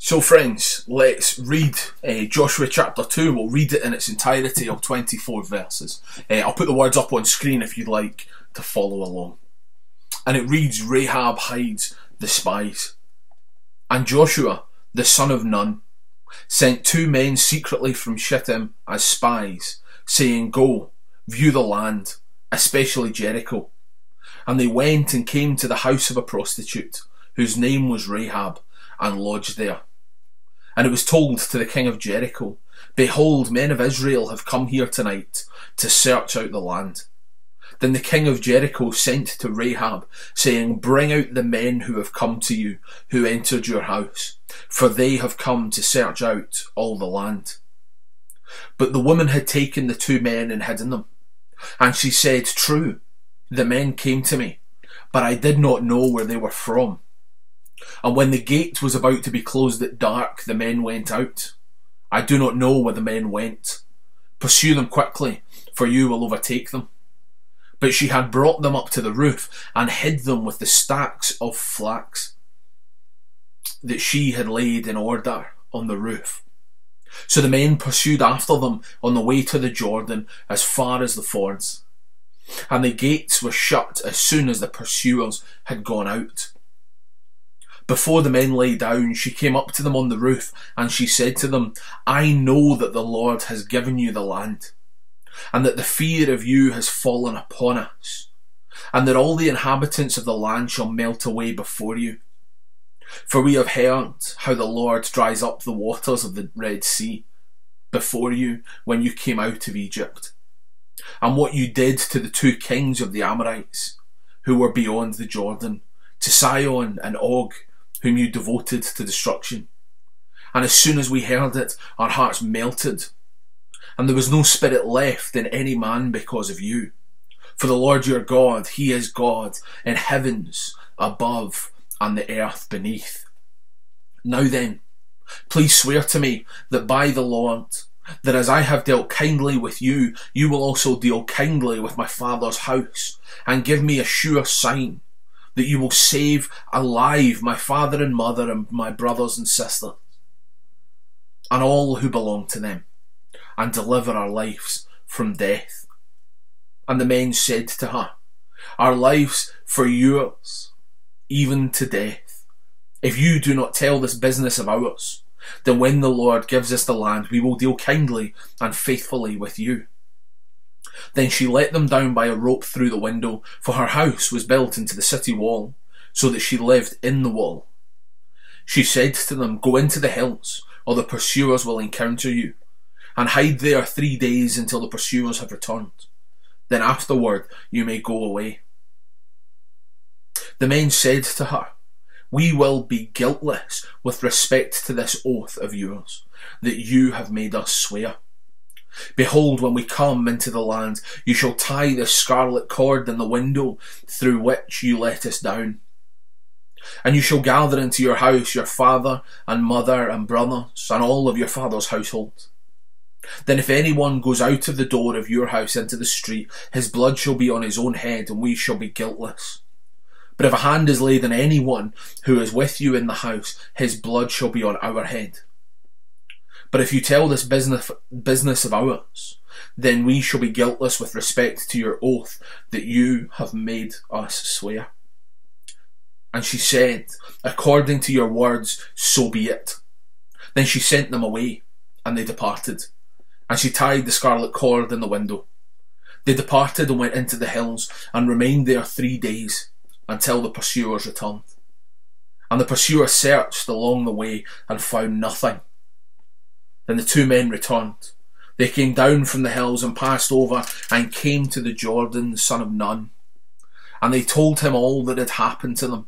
So, friends, let's read uh, Joshua chapter 2. We'll read it in its entirety of 24 verses. Uh, I'll put the words up on screen if you'd like to follow along. And it reads Rahab hides the spies. And Joshua, the son of Nun, sent two men secretly from Shittim as spies, saying, Go, view the land, especially Jericho. And they went and came to the house of a prostitute, whose name was Rahab, and lodged there. And it was told to the king of Jericho, Behold, men of Israel have come here tonight to search out the land. Then the king of Jericho sent to Rahab, saying, Bring out the men who have come to you, who entered your house, for they have come to search out all the land. But the woman had taken the two men and hidden them. And she said, True, the men came to me, but I did not know where they were from. And when the gate was about to be closed at dark, the men went out. I do not know where the men went. Pursue them quickly, for you will overtake them. But she had brought them up to the roof and hid them with the stacks of flax that she had laid in order on the roof. So the men pursued after them on the way to the Jordan as far as the fords. And the gates were shut as soon as the pursuers had gone out. Before the men lay down, she came up to them on the roof, and she said to them, I know that the Lord has given you the land, and that the fear of you has fallen upon us, and that all the inhabitants of the land shall melt away before you. For we have heard how the Lord dries up the waters of the Red Sea before you when you came out of Egypt, and what you did to the two kings of the Amorites who were beyond the Jordan, to Sihon and Og, whom you devoted to destruction. And as soon as we heard it, our hearts melted, and there was no spirit left in any man because of you. For the Lord your God, He is God in heavens above and the earth beneath. Now then, please swear to me that by the Lord, that as I have dealt kindly with you, you will also deal kindly with my father's house, and give me a sure sign that you will save alive my father and mother and my brothers and sister and all who belong to them, and deliver our lives from death. And the men said to her, Our lives for yours, even to death. If you do not tell this business of ours, then when the Lord gives us the land, we will deal kindly and faithfully with you. Then she let them down by a rope through the window, for her house was built into the city wall, so that she lived in the wall. She said to them, Go into the hills, or the pursuers will encounter you, and hide there three days until the pursuers have returned. Then afterward you may go away. The men said to her, We will be guiltless with respect to this oath of yours that you have made us swear. Behold, when we come into the land, you shall tie the scarlet cord in the window through which you let us down. And you shall gather into your house your father and mother and brothers and all of your father's household. Then if anyone goes out of the door of your house into the street, his blood shall be on his own head, and we shall be guiltless. But if a hand is laid on anyone who is with you in the house, his blood shall be on our head. But if you tell this business, business of ours, then we shall be guiltless with respect to your oath that you have made us swear. And she said, According to your words, so be it. Then she sent them away, and they departed. And she tied the scarlet cord in the window. They departed and went into the hills, and remained there three days, until the pursuers returned. And the pursuers searched along the way, and found nothing. Then the two men returned. They came down from the hills and passed over and came to the Jordan, the son of Nun. And they told him all that had happened to them.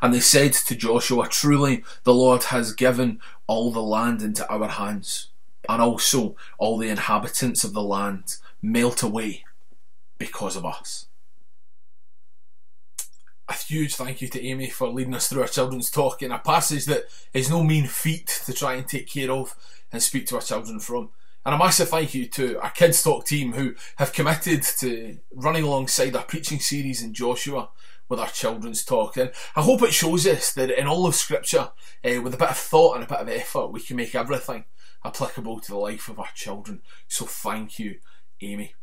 And they said to Joshua, Truly the Lord has given all the land into our hands, and also all the inhabitants of the land melt away because of us. A huge thank you to Amy for leading us through our children's talk in a passage that is no mean feat to try and take care of and speak to our children from. And a massive thank you to our Kids Talk team who have committed to running alongside our preaching series in Joshua with our children's talk. And I hope it shows us that in all of Scripture, uh, with a bit of thought and a bit of effort, we can make everything applicable to the life of our children. So thank you, Amy.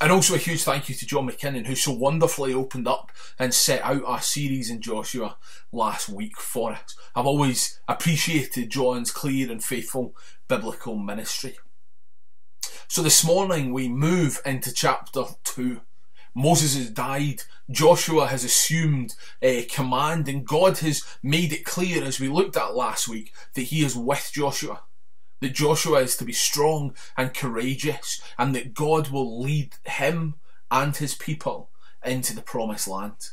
And also a huge thank you to John McKinnon, who so wonderfully opened up and set out our series in Joshua last week for us. I've always appreciated John's clear and faithful biblical ministry. So this morning we move into chapter 2. Moses has died, Joshua has assumed uh, command, and God has made it clear, as we looked at last week, that He is with Joshua. That Joshua is to be strong and courageous, and that God will lead him and his people into the promised land.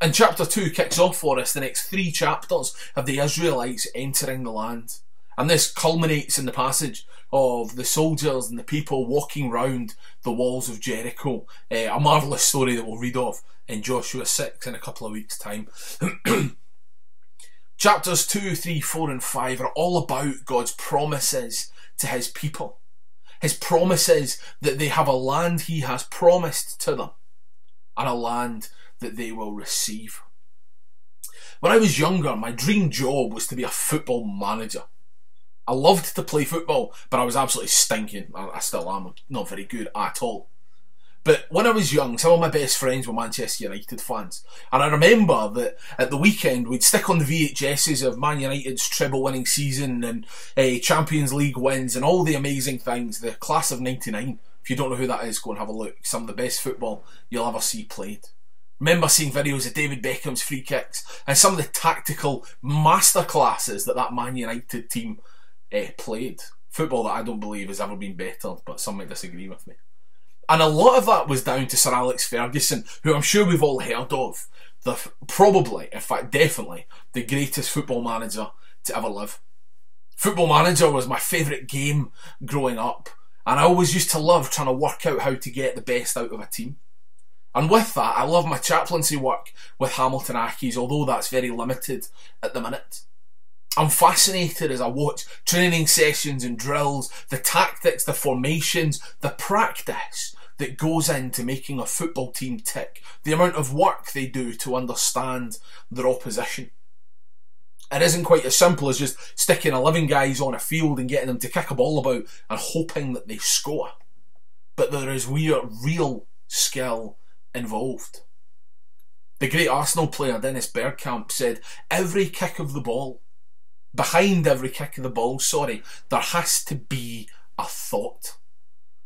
And chapter 2 kicks off for us the next three chapters of the Israelites entering the land. And this culminates in the passage of the soldiers and the people walking round the walls of Jericho. Uh, a marvellous story that we'll read of in Joshua 6 in a couple of weeks' time. Chapters 2, 3, 4, and 5 are all about God's promises to his people. His promises that they have a land he has promised to them and a land that they will receive. When I was younger, my dream job was to be a football manager. I loved to play football, but I was absolutely stinking. I, still am not very good at all. But when I was young, some of my best friends were Manchester United fans. And I remember that at the weekend we'd stick on the VHSs of Man United's treble winning season and uh, Champions League wins and all the amazing things, the class of 99. If you don't know who that is, go and have a look. Some of the best football you'll ever see played. Remember seeing videos of David Beckham's free kicks and some of the tactical masterclasses that that Man United team uh, played. Football that I don't believe has ever been better, but some might disagree with me. And a lot of that was down to Sir Alex Ferguson, who I'm sure we've all heard of. The probably, in fact, definitely, the greatest football manager to ever live. Football Manager was my favourite game growing up, and I always used to love trying to work out how to get the best out of a team. And with that, I love my chaplaincy work with Hamilton Accies, although that's very limited at the minute. I'm fascinated as I watch training sessions and drills, the tactics, the formations, the practice that goes into making a football team tick, the amount of work they do to understand their opposition. It isn't quite as simple as just sticking 11 guys on a field and getting them to kick a ball about and hoping that they score. But there is real, real skill involved. The great Arsenal player Dennis Bergkamp said, Every kick of the ball behind every kick of the ball, sorry, there has to be a thought.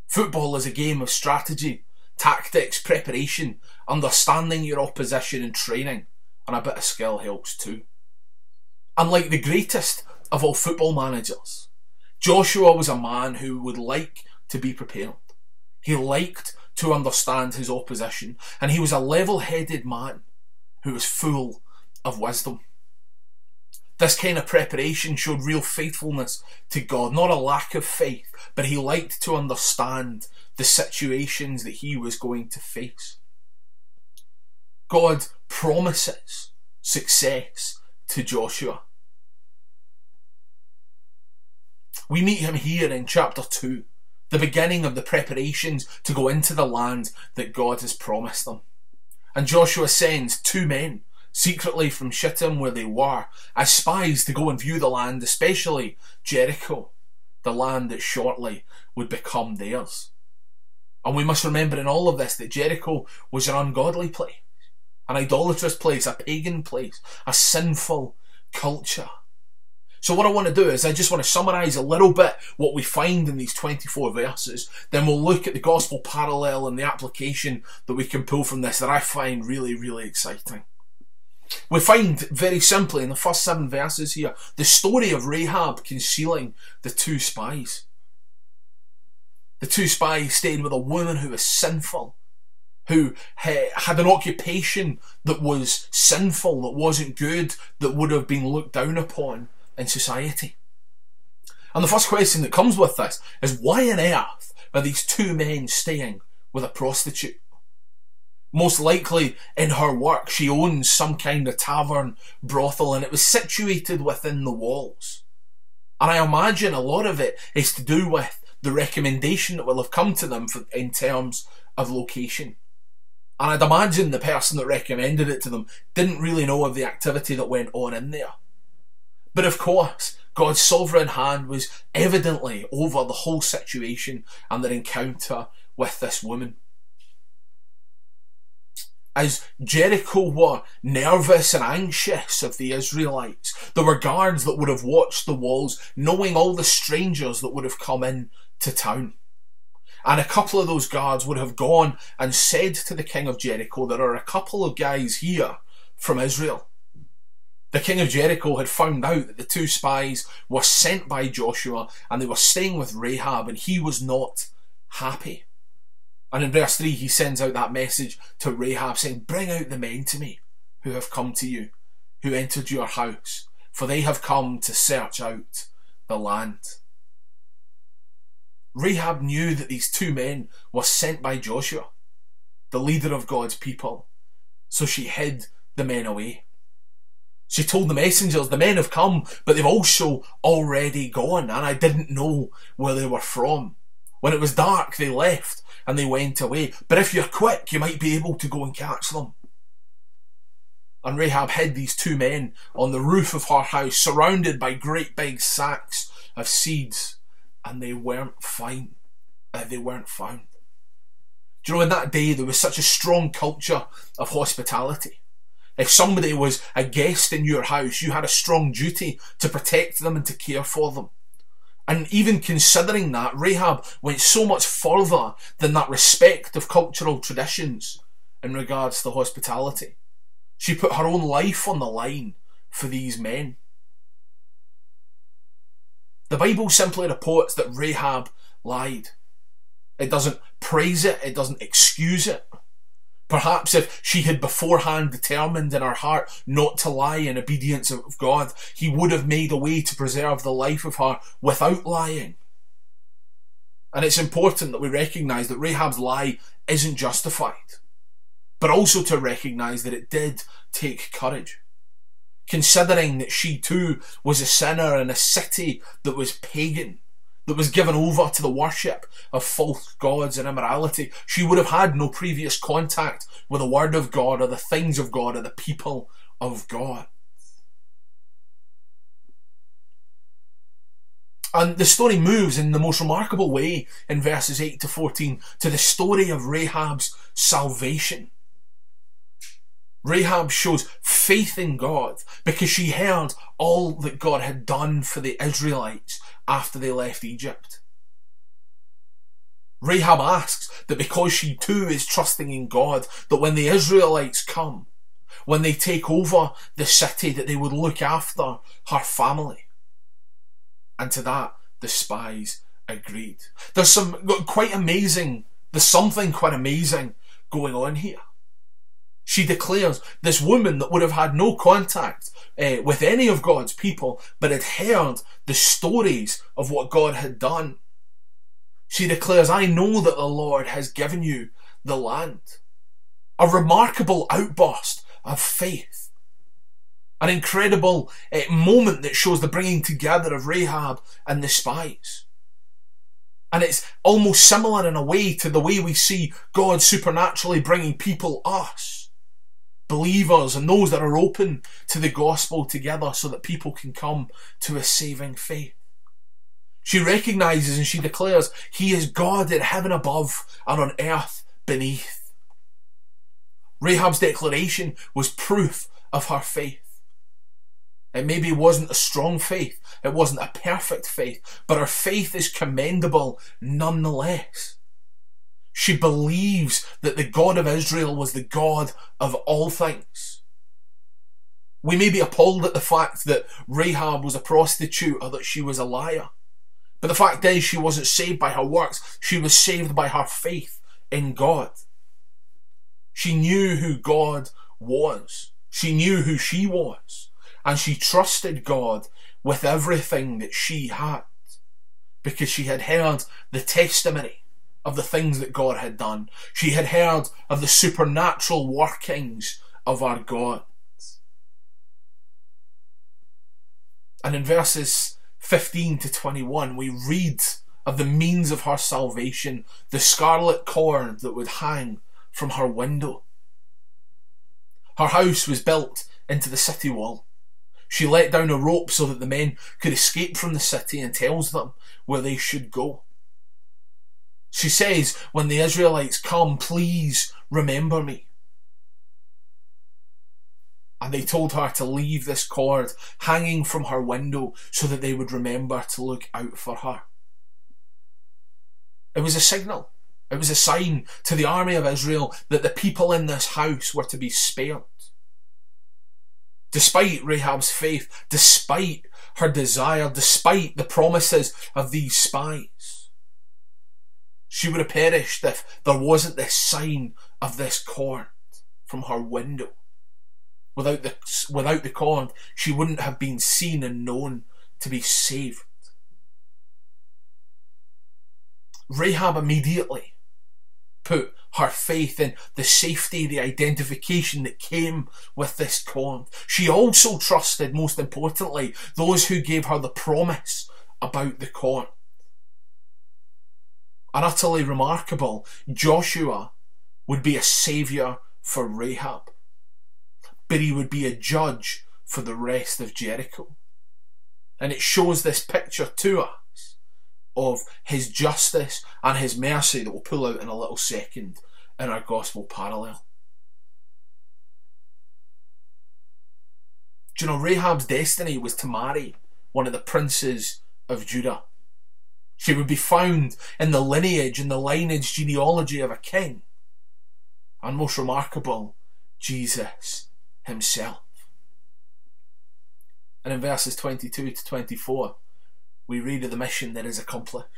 Football is a game of strategy, tactics, preparation, understanding your opposition and training, and a bit of skill helps too. Unlike the greatest of all football managers, Joshua was a man who would like to be prepared. He liked to understand his opposition, and he was a level headed man who was full of wisdom. This kind of preparation showed real faithfulness to God, not a lack of faith, but he liked to understand the situations that he was going to face. God promises success to Joshua. We meet him here in chapter 2, the beginning of the preparations to go into the land that God has promised them. And Joshua sends two men secretly from Shittim where they were, as spies to go and view the land, especially Jericho, the land that shortly would become theirs. And we must remember in all of this that Jericho was an ungodly place, an idolatrous place, a pagan place, a sinful culture. So what I want to do is I just want to summarise a little bit what we find in these 24 verses. Then we'll look at the gospel parallel and the application that we can pull from this that I find really, really exciting. We find very simply in the first seven verses here the story of Rahab concealing the two spies. The two spies stayed with a woman who was sinful, who eh, had an occupation that was sinful, that wasn't good, that would have been looked down upon in society. And the first question that comes with this is why on earth are these two men staying with a prostitute? Most likely in her work, she owns some kind of tavern, brothel, and it was situated within the walls. And I imagine a lot of it is to do with the recommendation that will have come to them for, in terms of location. And I'd imagine the person that recommended it to them didn't really know of the activity that went on in there. But of course, God's sovereign hand was evidently over the whole situation and their encounter with this woman. As Jericho were nervous and anxious of the Israelites, there were guards that would have watched the walls, knowing all the strangers that would have come in to town. And a couple of those guards would have gone and said to the king of Jericho, There are a couple of guys here from Israel. The king of Jericho had found out that the two spies were sent by Joshua and they were staying with Rahab, and he was not happy. And in verse 3, he sends out that message to Rahab saying, Bring out the men to me who have come to you, who entered your house, for they have come to search out the land. Rahab knew that these two men were sent by Joshua, the leader of God's people, so she hid the men away. She told the messengers, The men have come, but they've also already gone, and I didn't know where they were from. When it was dark, they left and they went away. But if you're quick, you might be able to go and catch them. And Rahab hid these two men on the roof of her house, surrounded by great big sacks of seeds and they weren't found. Uh, they weren't found. Do you know, in that day, there was such a strong culture of hospitality. If somebody was a guest in your house, you had a strong duty to protect them and to care for them. And even considering that, Rahab went so much further than that respect of cultural traditions in regards to hospitality. She put her own life on the line for these men. The Bible simply reports that Rahab lied. It doesn't praise it, it doesn't excuse it. Perhaps if she had beforehand determined in her heart not to lie in obedience of God, he would have made a way to preserve the life of her without lying. And it's important that we recognise that Rahab's lie isn't justified, but also to recognise that it did take courage considering that she too was a sinner in a city that was pagan, that was given over to the worship of false gods and immorality. She would have had no previous contact with the Word of God or the things of God or the people of God. And the story moves in the most remarkable way in verses 8 to 14 to the story of Rahab's salvation. Rahab shows faith in God because she heard all that God had done for the Israelites after they left Egypt. Rahab asks that because she too is trusting in God, that when the Israelites come, when they take over the city, that they would look after her family. And to that, the spies agreed. There's some quite amazing, there's something quite amazing going on here. She declares this woman that would have had no contact uh, with any of God's people, but had heard the stories of what God had done. She declares, I know that the Lord has given you the land. A remarkable outburst of faith. An incredible uh, moment that shows the bringing together of Rahab and the spies. And it's almost similar in a way to the way we see God supernaturally bringing people us believers and those that are open to the gospel together so that people can come to a saving faith. She recognizes and she declares, He is God in heaven above and on earth beneath. Rahab's declaration was proof of her faith. It maybe wasn't a strong faith, it wasn't a perfect faith, but her faith is commendable nonetheless. She believes that the God of Israel was the God of all things. We may be appalled at the fact that Rahab was a prostitute or that she was a liar. But the fact is, she wasn't saved by her works, she was saved by her faith in God. She knew who God was, she knew who she was, and she trusted God with everything that she had because she had heard the testimony of the things that God had done. She had heard of the supernatural workings of our God. And in verses 15 to 21, we read of the means of her salvation, the scarlet cord that would hang from her window. Her house was built into the city wall. She let down a rope so that the men could escape from the city and tells them where they should go. She says, When the Israelites come, please remember me. And they told her to leave this cord hanging from her window so that they would remember to look out for her. It was a signal. It was a sign to the army of Israel that the people in this house were to be spared. Despite Rahab's faith, despite her desire, despite the promises of these spies, she would have perished if there wasn't this sign of this cord from her window. Without the, without the cord, she wouldn't have been seen and known to be saved. Rahab immediately put her faith in the safety, the identification that came with this cord. She also trusted, most importantly, those who gave her the promise about the cord. And utterly remarkable, Joshua would be a saviour for Rahab, but he would be a judge for the rest of Jericho. And it shows this picture to us of his justice and his mercy that we'll pull out in a little second in our gospel parallel. Do you know Rahab's destiny was to marry one of the princes of Judah? She would be found in the lineage and the lineage genealogy of a king. And most remarkable, Jesus himself. And in verses 22 to 24, we read of the mission that is accomplished.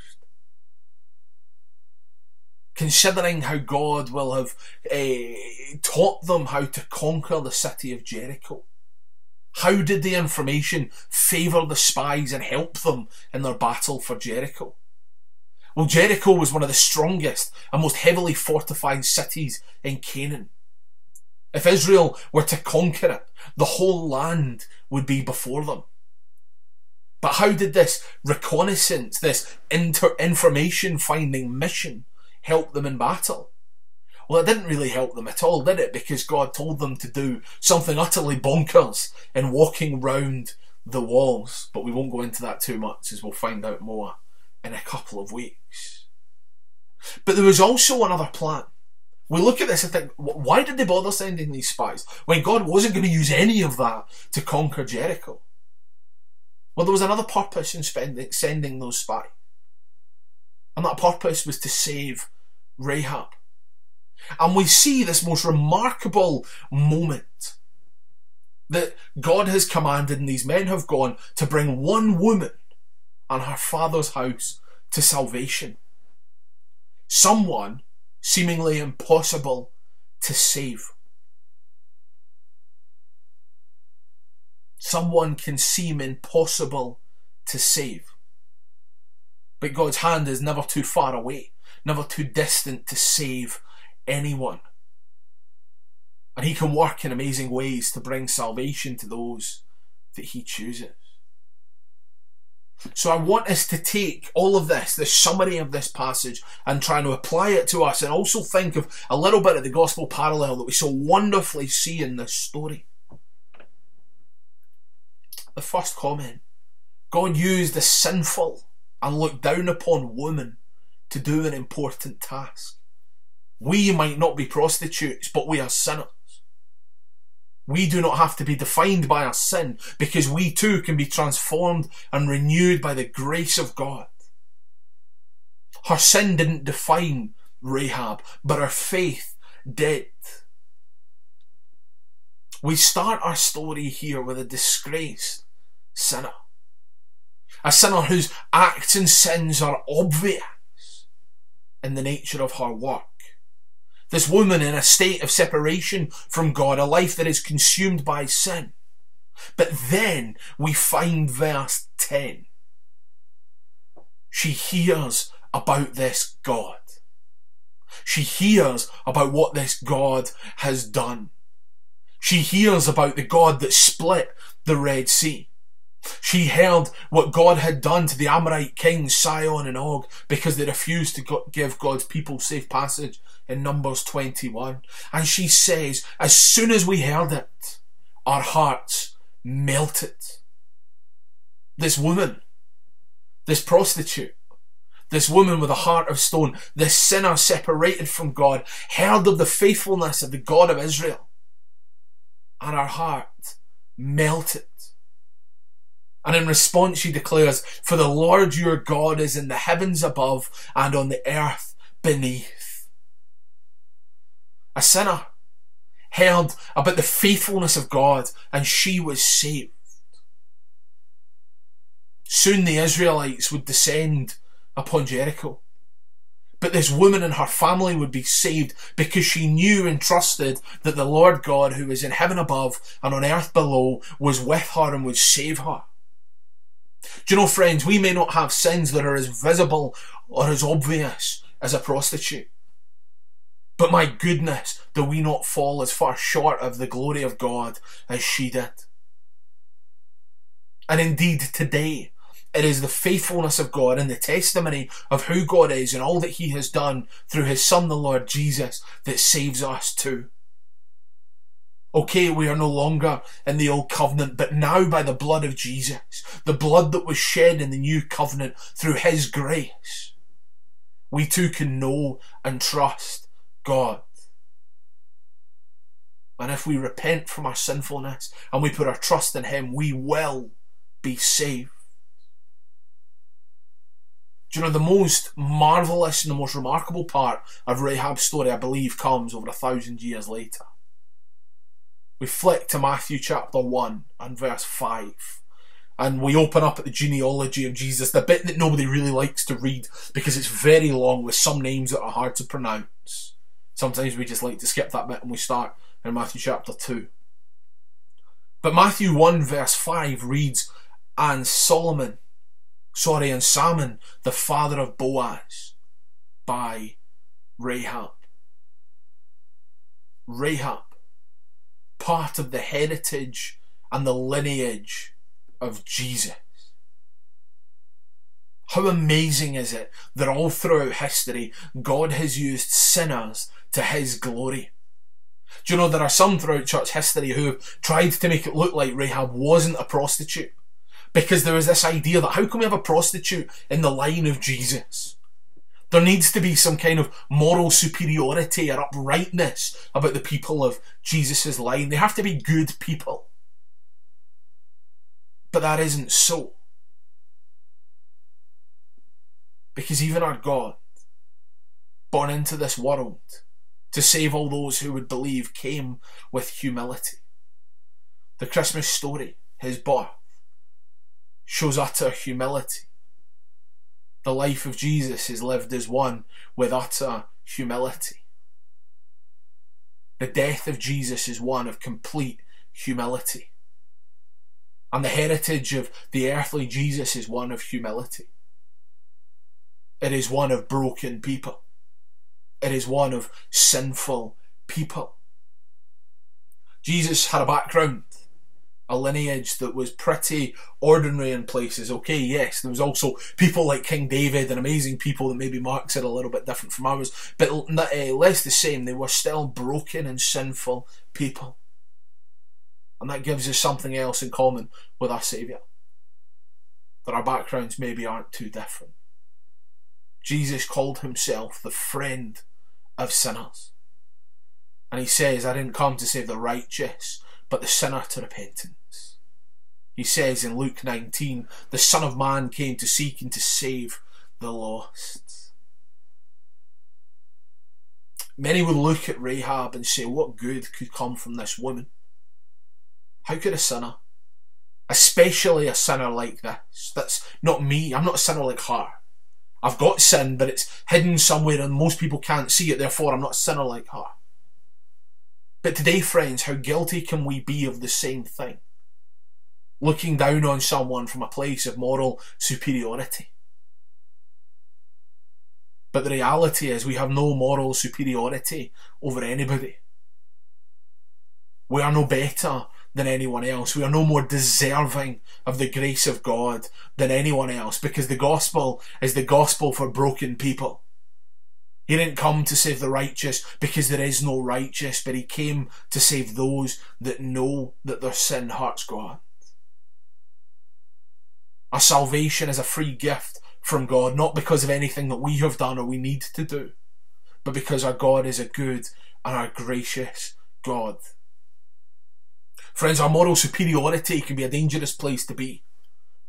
Considering how God will have uh, taught them how to conquer the city of Jericho. How did the information favour the spies and help them in their battle for Jericho? Well, Jericho was one of the strongest and most heavily fortified cities in Canaan. If Israel were to conquer it, the whole land would be before them. But how did this reconnaissance, this inter- information finding mission help them in battle? Well, it didn't really help them at all, did it? Because God told them to do something utterly bonkers in walking round the walls. But we won't go into that too much as we'll find out more in a couple of weeks. But there was also another plan. We look at this and think, why did they bother sending these spies when God wasn't going to use any of that to conquer Jericho? Well, there was another purpose in spending, sending those spies. And that purpose was to save Rahab. And we see this most remarkable moment that God has commanded, and these men have gone to bring one woman and her father's house to salvation. Someone seemingly impossible to save. someone can seem impossible to save. But God's hand is never too far away, never too distant to save anyone. And He can work in amazing ways to bring salvation to those that He chooses. So I want us to take all of this, the summary of this passage, and try to apply it to us, and also think of a little bit of the gospel parallel that we so wonderfully see in this story the first comment. God used the sinful and looked down upon woman to do an important task. We might not be prostitutes, but we are sinners. We do not have to be defined by our sin because we too can be transformed and renewed by the grace of God. Her sin didn't define Rahab, but her faith did. We start our story here with a disgraced sinner. A sinner whose acts and sins are obvious in the nature of her work. This woman in a state of separation from God, a life that is consumed by sin. But then we find verse 10. She hears about this God. She hears about what this God has done. She hears about the God that split the Red Sea. She heard what God had done to the Amorite kings Sihon and Og because they refused to give God's people safe passage in Numbers 21. And she says, as soon as we heard it, our hearts melted. This woman, this prostitute, this woman with a heart of stone, this sinner separated from God, heard of the faithfulness of the God of Israel. And her heart melted. And in response, she declares, For the Lord your God is in the heavens above and on the earth beneath. A sinner heard about the faithfulness of God and she was saved. Soon the Israelites would descend upon Jericho. But this woman and her family would be saved because she knew and trusted that the Lord God, who is in heaven above and on earth below, was with her and would save her. Do you know, friends, we may not have sins that are as visible or as obvious as a prostitute. But my goodness, do we not fall as far short of the glory of God as she did? And indeed, today, it is the faithfulness of God and the testimony of who God is and all that He has done through His Son, the Lord Jesus, that saves us too. Okay, we are no longer in the old covenant, but now by the blood of Jesus, the blood that was shed in the new covenant through His grace, we too can know and trust God. And if we repent from our sinfulness and we put our trust in Him, we will be saved. Do you know the most marvellous and the most remarkable part of Rahab's story, I believe, comes over a thousand years later. We flick to Matthew chapter 1 and verse 5. And we open up at the genealogy of Jesus, the bit that nobody really likes to read because it's very long with some names that are hard to pronounce. Sometimes we just like to skip that bit and we start in Matthew chapter 2. But Matthew 1 verse 5 reads, And Solomon sorry, and Salmon, the father of Boaz, by Rahab. Rahab, part of the heritage and the lineage of Jesus. How amazing is it that all throughout history God has used sinners to his glory? Do you know there are some throughout church history who tried to make it look like Rahab wasn't a prostitute? because there is this idea that how can we have a prostitute in the line of Jesus? There needs to be some kind of moral superiority or uprightness about the people of Jesus' line. They have to be good people. But that isn't so. Because even our God, born into this world to save all those who would believe, came with humility. The Christmas story, his birth, shows utter humility. The life of Jesus is lived as one with utter humility. The death of Jesus is one of complete humility. And the heritage of the earthly Jesus is one of humility. It is one of broken people. It is one of sinful people. Jesus had a background a lineage that was pretty ordinary in places. Okay, yes, there was also people like King David and amazing people that maybe Mark said a little bit different from ours, but uh, less the same. They were still broken and sinful people. And that gives us something else in common with our Saviour. That our backgrounds maybe aren't too different. Jesus called himself the friend of sinners. And he says, I didn't come to save the righteous, but the sinner to repentance. He says in Luke 19, the Son of Man came to seek and to save the lost. Many would look at Rahab and say, What good could come from this woman? How could a sinner, especially a sinner like this, that's not me, I'm not a sinner like her. I've got sin, but it's hidden somewhere and most people can't see it, therefore I'm not a sinner like her. But today, friends, how guilty can we be of the same thing? Looking down on someone from a place of moral superiority. But the reality is, we have no moral superiority over anybody. We are no better than anyone else. We are no more deserving of the grace of God than anyone else because the gospel is the gospel for broken people. He didn't come to save the righteous because there is no righteous, but he came to save those that know that their sin hurts God. Our salvation is a free gift from God, not because of anything that we have done or we need to do, but because our God is a good and our gracious God. Friends, our moral superiority can be a dangerous place to be,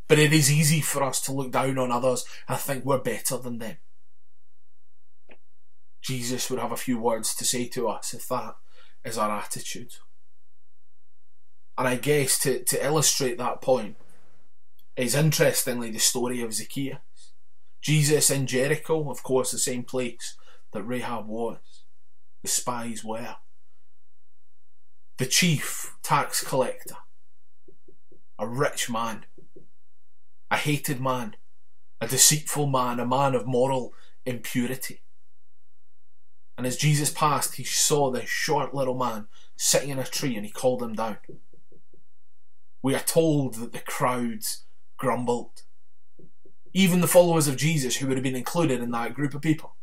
but it is easy for us to look down on others and think we're better than them. Jesus would have a few words to say to us if that is our attitude. And I guess to, to illustrate that point is interestingly the story of Zacchaeus. Jesus in Jericho, of course, the same place that Rahab was, the spies were. The chief tax collector, a rich man, a hated man, a deceitful man, a man of moral impurity. And as Jesus passed, he saw this short little man sitting in a tree and he called him down. We are told that the crowds grumbled. Even the followers of Jesus, who would have been included in that group of people,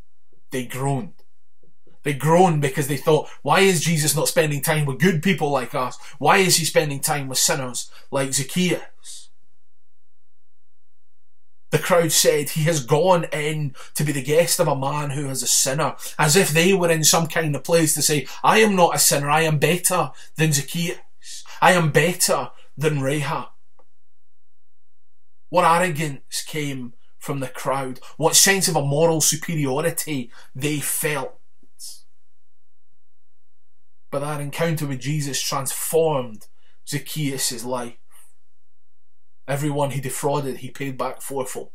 they groaned. They groaned because they thought, why is Jesus not spending time with good people like us? Why is he spending time with sinners like Zacchaeus? The crowd said, He has gone in to be the guest of a man who is a sinner, as if they were in some kind of place to say, I am not a sinner, I am better than Zacchaeus, I am better than Rahab. What arrogance came from the crowd, what sense of a moral superiority they felt. But that encounter with Jesus transformed Zacchaeus' life. Everyone he defrauded, he paid back fourfold.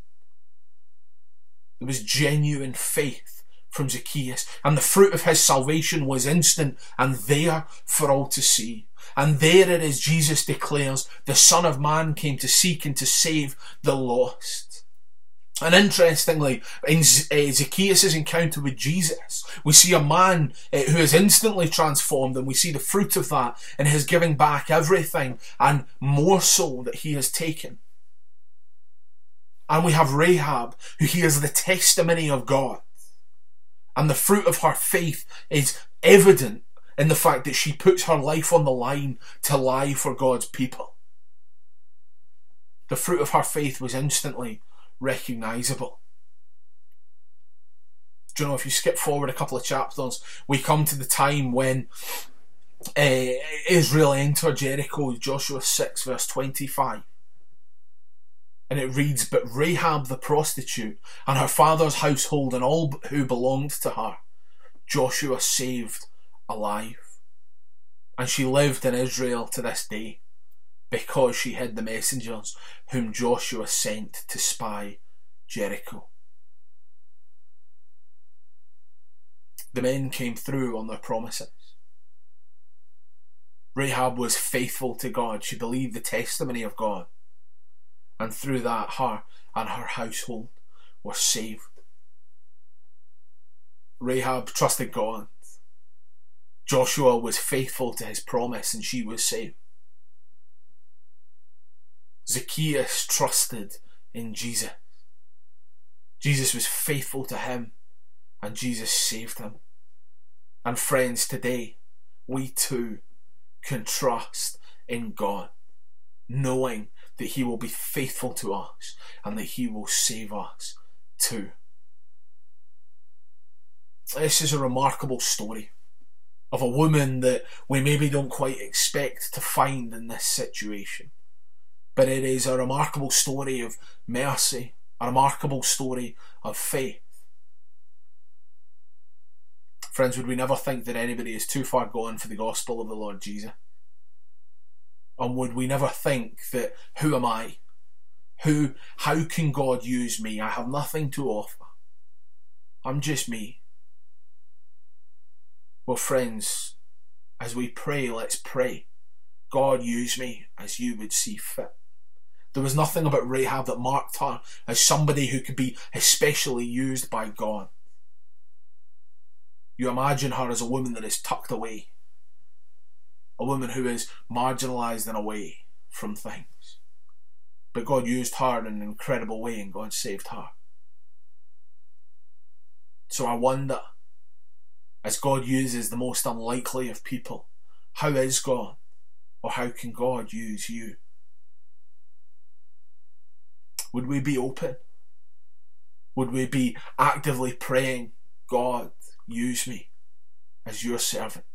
There was genuine faith from Zacchaeus, and the fruit of his salvation was instant and there for all to see. And there it is, Jesus declares, the Son of Man came to seek and to save the lost. And interestingly, in uh, Zacchaeus' encounter with Jesus, we see a man uh, who is instantly transformed, and we see the fruit of that in his giving back everything and more so that he has taken. And we have Rahab, who hears the testimony of God. And the fruit of her faith is evident in the fact that she puts her life on the line to lie for God's people. The fruit of her faith was instantly recognizable. Do you know if you skip forward a couple of chapters, we come to the time when uh, Israel entered Jericho, Joshua 6, verse 25. And it reads, But Rahab the prostitute and her father's household and all who belonged to her, Joshua saved alive. And she lived in Israel to this day because she hid the messengers whom Joshua sent to spy Jericho. The men came through on their promises. Rahab was faithful to God. She believed the testimony of God. And through that, her and her household were saved. Rahab trusted God. Joshua was faithful to his promise and she was saved. Zacchaeus trusted in Jesus. Jesus was faithful to him and Jesus saved him. And friends, today we too can trust in God, knowing that He will be faithful to us and that He will save us too. This is a remarkable story of a woman that we maybe don't quite expect to find in this situation. But it is a remarkable story of mercy, a remarkable story of faith. Friends, would we never think that anybody is too far gone for the gospel of the Lord Jesus? And would we never think that, who am I? Who, how can God use me? I have nothing to offer. I'm just me. Well, friends, as we pray, let's pray. God, use me as you would see fit. There was nothing about Rahab that marked her as somebody who could be especially used by God. You imagine her as a woman that is tucked away, a woman who is marginalised and away from things. But God used her in an incredible way and God saved her. So I wonder, as God uses the most unlikely of people, how is God or how can God use you? Would we be open? Would we be actively praying, God, use me as your servant?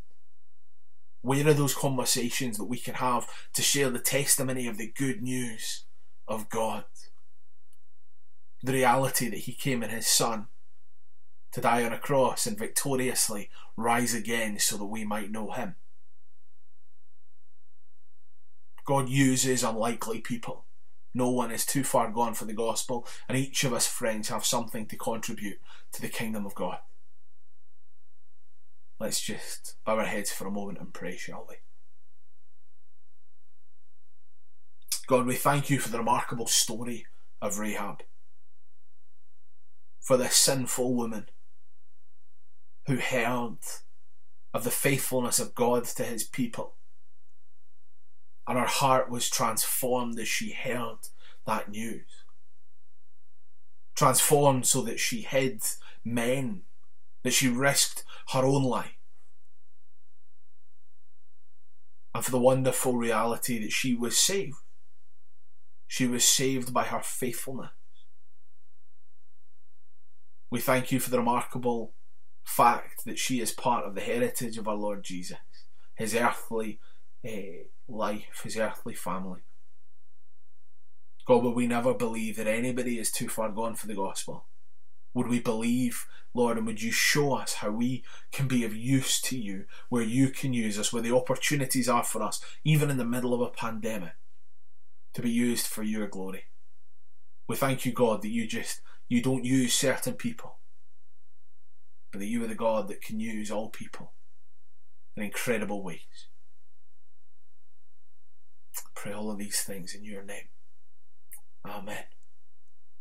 Where are those conversations that we can have to share the testimony of the good news of God? The reality that He came in His Son to die on a cross and victoriously rise again so that we might know Him. God uses unlikely people. No one is too far gone for the gospel, and each of us, friends, have something to contribute to the kingdom of God. Let's just bow our heads for a moment and pray, shall we? God, we thank you for the remarkable story of Rahab, for this sinful woman who heard of the faithfulness of God to his people and her heart was transformed as she heard that news. Transformed so that she hid men, that she risked her own life. And for the wonderful reality that she was saved. She was saved by her faithfulness. We thank you for the remarkable fact that she is part of the heritage of our Lord Jesus, his earthly uh, life, his earthly family. God, would we never believe that anybody is too far gone for the gospel? Would we believe, Lord, and would you show us how we can be of use to you, where you can use us, where the opportunities are for us, even in the middle of a pandemic, to be used for your glory? We thank you, God, that you just you don't use certain people, but that you are the God that can use all people in incredible ways. Pray all of these things in your name. Amen.